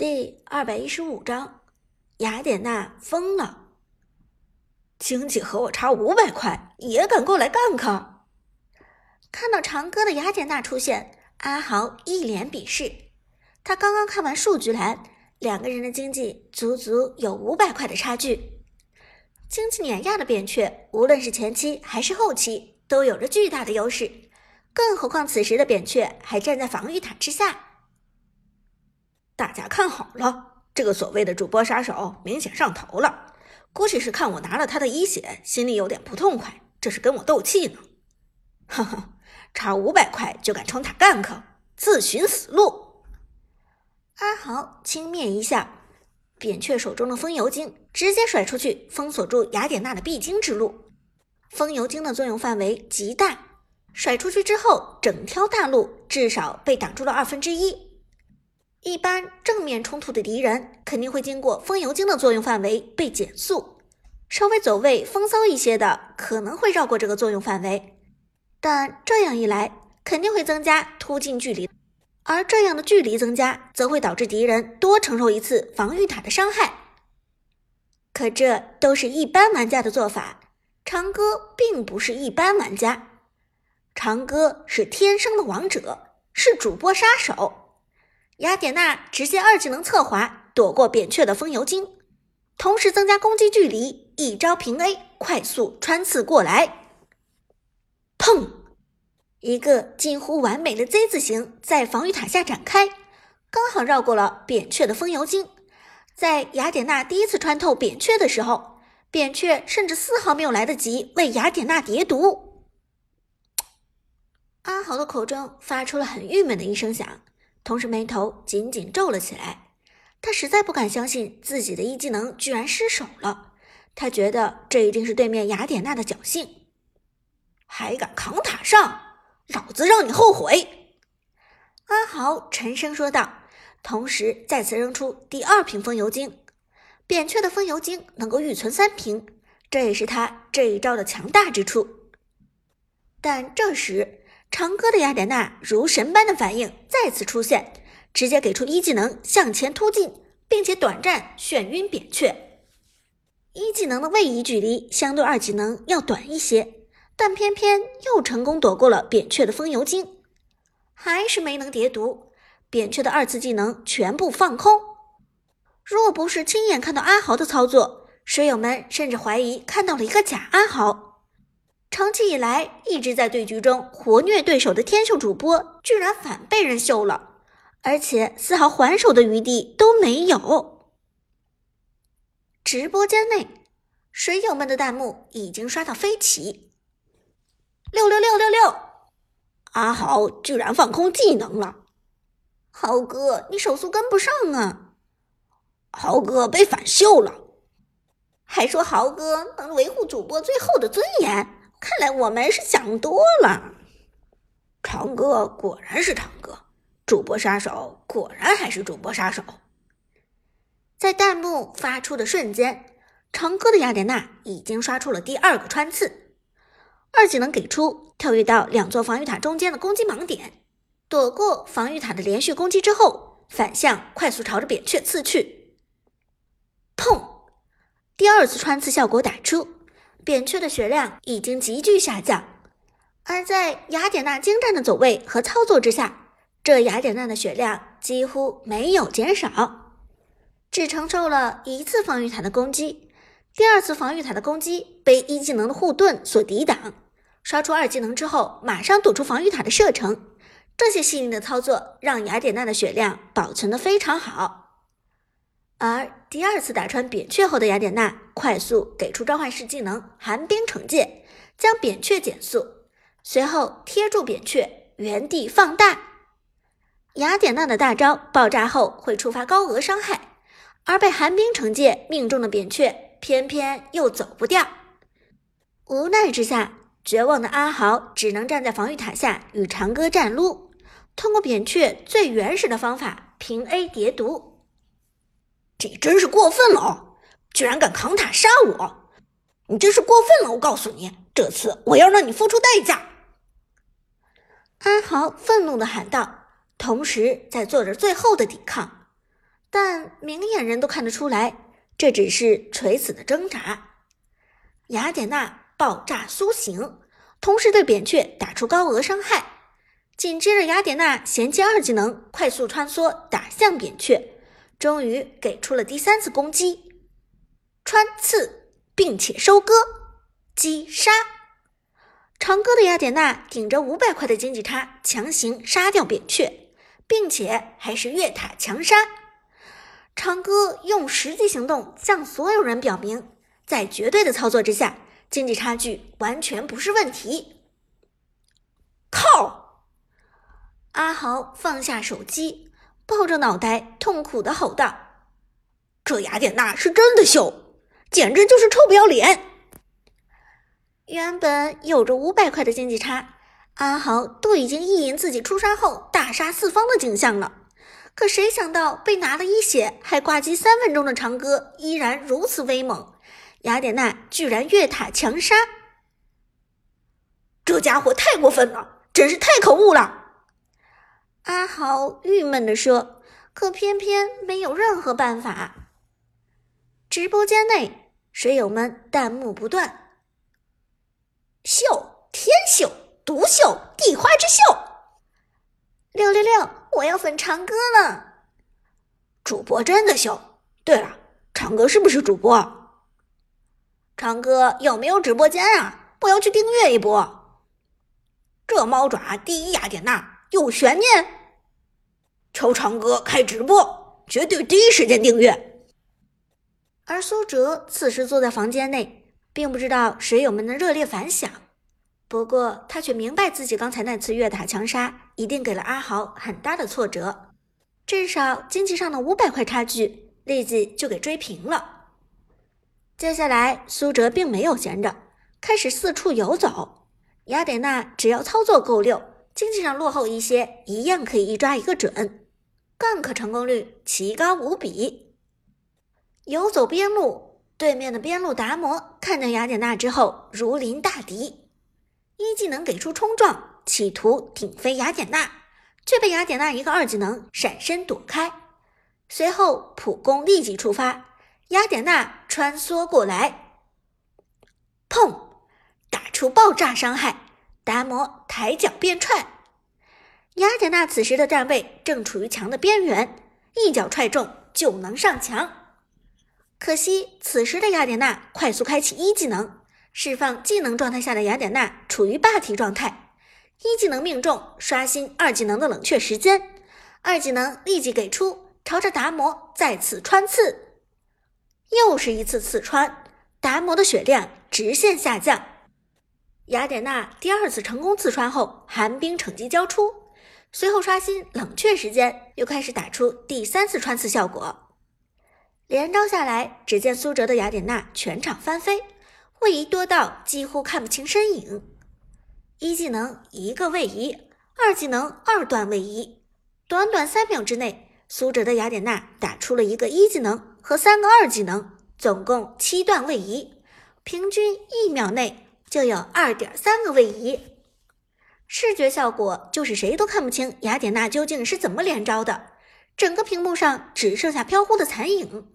第二百一十五章，雅典娜疯了。经济和我差五百块，也敢过来干看？看到长歌的雅典娜出现，阿豪一脸鄙视。他刚刚看完数据栏，两个人的经济足足有五百块的差距。经济碾压的扁鹊，无论是前期还是后期，都有着巨大的优势。更何况此时的扁鹊还站在防御塔之下。大家看好了，这个所谓的主播杀手明显上头了，估计是看我拿了他的一血，心里有点不痛快，这是跟我斗气呢。哈哈，差五百块就敢冲塔干克，自寻死路！阿豪轻蔑一笑，扁鹊手中的风油精直接甩出去，封锁住雅典娜的必经之路。风油精的作用范围极大，甩出去之后，整条大路至少被挡住了二分之一。一般正面冲突的敌人肯定会经过风油精的作用范围被减速，稍微走位风骚一些的可能会绕过这个作用范围，但这样一来肯定会增加突进距离，而这样的距离增加则会导致敌人多承受一次防御塔的伤害。可这都是一般玩家的做法，长歌并不是一般玩家，长歌是天生的王者，是主播杀手。雅典娜直接二技能侧滑躲过扁鹊的风油精，同时增加攻击距离，一招平 A 快速穿刺过来，砰！一个近乎完美的 Z 字形在防御塔下展开，刚好绕过了扁鹊的风油精。在雅典娜第一次穿透扁鹊的时候，扁鹊甚至丝毫没有来得及为雅典娜叠毒。阿豪的口中发出了很郁闷的一声响。同时，眉头紧紧皱了起来。他实在不敢相信自己的一技能居然失手了。他觉得这一定是对面雅典娜的侥幸。还敢扛塔上，老子让你后悔！阿豪沉声说道，同时再次扔出第二瓶风油精。扁鹊的风油精能够预存三瓶，这也是他这一招的强大之处。但这时，长歌的雅典娜如神般的反应再次出现，直接给出一技能向前突进，并且短暂眩晕扁鹊。一技能的位移距离相对二技能要短一些，但偏偏又成功躲过了扁鹊的风油精，还是没能叠毒。扁鹊的二次技能全部放空。若不是亲眼看到阿豪的操作，水友们甚至怀疑看到了一个假阿豪。长期以来一直在对局中活虐对手的天秀主播，居然反被人秀了，而且丝毫还手的余地都没有。直播间内，水友们的弹幕已经刷到飞起，六六六六六！阿豪居然放空技能了，豪哥你手速跟不上啊！豪哥被反秀了，还说豪哥能维护主播最后的尊严。看来我们是想多了，长歌果然是长歌，主播杀手果然还是主播杀手。在弹幕发出的瞬间，长歌的雅典娜已经刷出了第二个穿刺，二技能给出，跳跃到两座防御塔中间的攻击盲点，躲过防御塔的连续攻击之后，反向快速朝着扁鹊刺去，砰！第二次穿刺效果打出。扁鹊的血量已经急剧下降，而在雅典娜精湛的走位和操作之下，这雅典娜的血量几乎没有减少，只承受了一次防御塔的攻击。第二次防御塔的攻击被一技能的护盾所抵挡，刷出二技能之后，马上躲出防御塔的射程。这些细腻的操作让雅典娜的血量保存的非常好。而第二次打穿扁鹊后的雅典娜，快速给出召唤师技能寒冰惩戒，将扁鹊减速，随后贴住扁鹊，原地放大。雅典娜的大招爆炸后会触发高额伤害，而被寒冰惩戒命中的扁鹊偏偏又走不掉。无奈之下，绝望的阿豪只能站在防御塔下与长歌战撸，通过扁鹊最原始的方法平 A 叠毒。这真是过分了哦！居然敢扛塔杀我！你真是过分了！我告诉你，这次我要让你付出代价！阿豪愤怒的喊道，同时在做着最后的抵抗。但明眼人都看得出来，这只是垂死的挣扎。雅典娜爆炸苏醒，同时对扁鹊打出高额伤害。紧接着，雅典娜衔接二技能，快速穿梭打向扁鹊，终于给出了第三次攻击，穿刺，并且收割，击杀。长歌的雅典娜顶着五百块的经济差，强行杀掉扁鹊，并且还是越塔强杀。长歌用实际行动向所有人表明，在绝对的操作之下，经济差距完全不是问题。靠！阿豪放下手机，抱着脑袋痛苦的吼道：“这雅典娜是真的秀，简直就是臭不要脸！”原本有着五百块的经济差，阿豪都已经意淫自己出山后大杀四方的景象了。可谁想到，被拿了一血还挂机三分钟的长歌依然如此威猛，雅典娜居然越塔强杀！这家伙太过分了，真是太可恶了！阿豪郁闷地说：“可偏偏没有任何办法。”直播间内，水友们弹幕不断：“秀，天秀，独秀，地花之秀！六六六，我要粉长歌了！主播真的秀！对了，长歌是不是主播？长歌有没有直播间啊？我要去订阅一波！这猫爪第一雅典娜。”有悬念，求长歌开直播，绝对第一时间订阅。而苏哲此时坐在房间内，并不知道水友们的热烈反响。不过他却明白自己刚才那次越塔强杀，一定给了阿豪很大的挫折，至少经济上的五百块差距立即就给追平了。接下来，苏哲并没有闲着，开始四处游走。雅典娜只要操作够溜。经济上落后一些，一样可以一抓一个准，gank 成功率奇高无比。游走边路，对面的边路达摩看见雅典娜之后如临大敌，一技能给出冲撞，企图顶飞雅典娜，却被雅典娜一个二技能闪身躲开。随后普攻立即触发，雅典娜穿梭过来，砰，打出爆炸伤害。达摩抬脚便踹，雅典娜此时的站位正处于墙的边缘，一脚踹中就能上墙。可惜此时的雅典娜快速开启一技能，释放技能状态下的雅典娜处于霸体状态，一技能命中，刷新二技能的冷却时间，二技能立即给出，朝着达摩再次穿刺，又是一次刺穿，达摩的血量直线下降。雅典娜第二次成功刺穿后，寒冰惩击交出，随后刷新冷却时间，又开始打出第三次穿刺效果。连招下来，只见苏哲的雅典娜全场翻飞，位移多到几乎看不清身影。一技能一个位移，二技能二段位移，短短三秒之内，苏哲的雅典娜打出了一个一技能和三个二技能，总共七段位移，平均一秒内。就有二点三个位移，视觉效果就是谁都看不清雅典娜究竟是怎么连招的，整个屏幕上只剩下飘忽的残影。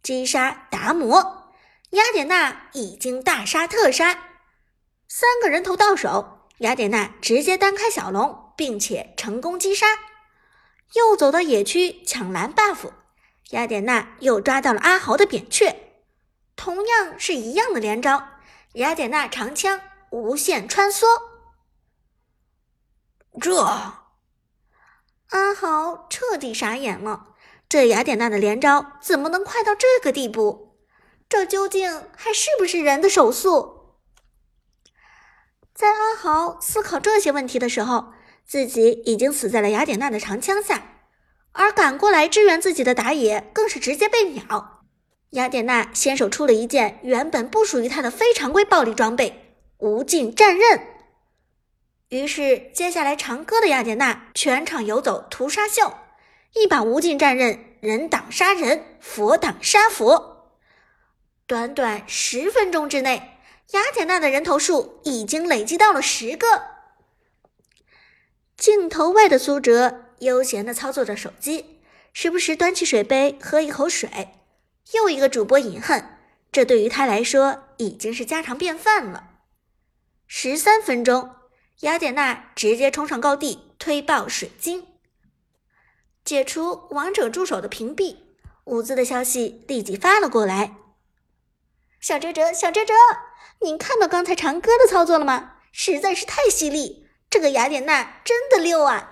击杀达摩，雅典娜已经大杀特杀，三个人头到手，雅典娜直接单开小龙，并且成功击杀。又走到野区抢蓝 buff，雅典娜又抓到了阿豪的扁鹊，同样是一样的连招。雅典娜长枪无限穿梭，这阿豪彻底傻眼了。这雅典娜的连招怎么能快到这个地步？这究竟还是不是人的手速？在阿豪思考这些问题的时候，自己已经死在了雅典娜的长枪下，而赶过来支援自己的打野更是直接被秒。雅典娜先手出了一件原本不属于她的非常规暴力装备——无尽战刃。于是，接下来长歌的雅典娜全场游走屠杀秀，一把无尽战刃，人挡杀人，佛挡杀佛。短短十分钟之内，雅典娜的人头数已经累积到了十个。镜头外的苏哲悠闲地操作着手机，时不时端起水杯喝一口水。又一个主播饮恨，这对于他来说已经是家常便饭了。十三分钟，雅典娜直接冲上高地推爆水晶，解除王者助手的屏蔽。物资的消息立即发了过来。小哲哲，小哲哲，您看到刚才长歌的操作了吗？实在是太犀利，这个雅典娜真的溜啊！